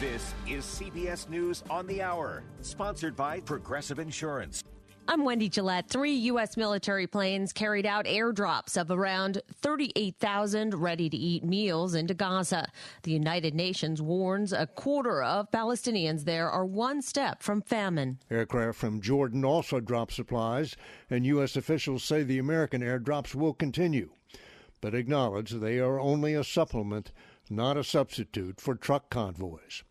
This is CBS News on the Hour, sponsored by Progressive Insurance. I'm Wendy Gillette. Three U.S. military planes carried out airdrops of around 38,000 ready to eat meals into Gaza. The United Nations warns a quarter of Palestinians there are one step from famine. Aircraft from Jordan also dropped supplies, and U.S. officials say the American airdrops will continue, but acknowledge they are only a supplement, not a substitute for truck convoys.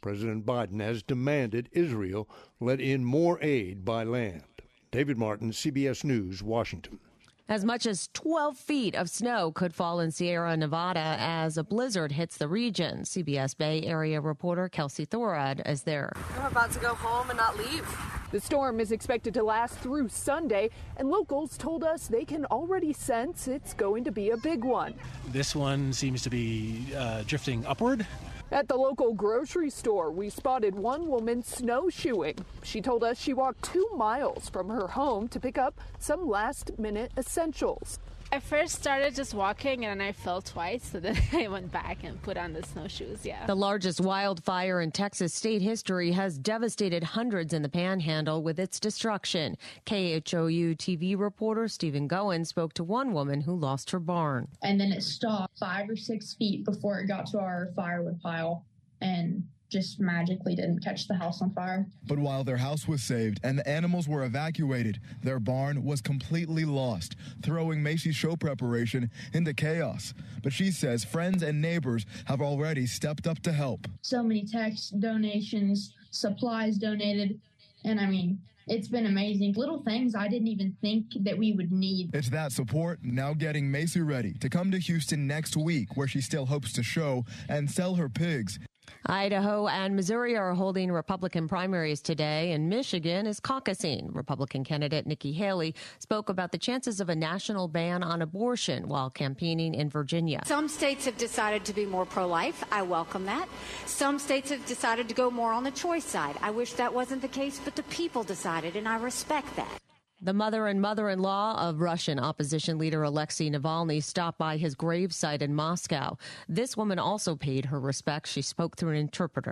President Biden has demanded Israel let in more aid by land. David Martin, CBS News, Washington. As much as 12 feet of snow could fall in Sierra Nevada as a blizzard hits the region. CBS Bay Area reporter Kelsi Thorud is there. I'm about to go home and not leave. The storm is expected to last through Sunday, and locals told us they can already sense it's going to be a big one. This one seems to be uh, drifting upward. At the local grocery store, we spotted one woman snowshoeing. She told us she walked two miles from her home to pick up some last minute essentials. I first started just walking and I fell twice, so then I went back and put on the snowshoes. Yeah. The largest wildfire in Texas state history has devastated hundreds in the panhandle with its destruction. KHOU TV reporter Stephen Goen spoke to one woman who lost her barn. And then it stopped five or six feet before it got to our firewood pile. And just magically didn't catch the house on fire. But while their house was saved and the animals were evacuated, their barn was completely lost, throwing Macy's show preparation into chaos. But she says friends and neighbors have already stepped up to help. So many texts, donations, supplies donated, and I mean, it's been amazing. Little things I didn't even think that we would need. It's that support now getting Macy ready to come to Houston next week, where she still hopes to show and sell her pigs. Idaho and Missouri are holding Republican primaries today, and Michigan is caucusing. Republican candidate Nikki Haley spoke about the chances of a national ban on abortion while campaigning in Virginia. Some states have decided to be more pro life. I welcome that. Some states have decided to go more on the choice side. I wish that wasn't the case, but the people decided, and I respect that. The mother and mother in law of Russian opposition leader Alexei Navalny stopped by his gravesite in Moscow. This woman also paid her respects. She spoke through an interpreter.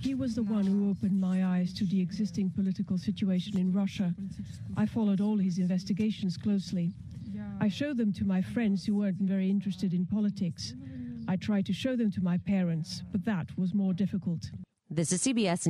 He was the one who opened my eyes to the existing political situation in Russia. I followed all his investigations closely. I showed them to my friends who weren't very interested in politics. I tried to show them to my parents, but that was more difficult. This is CBS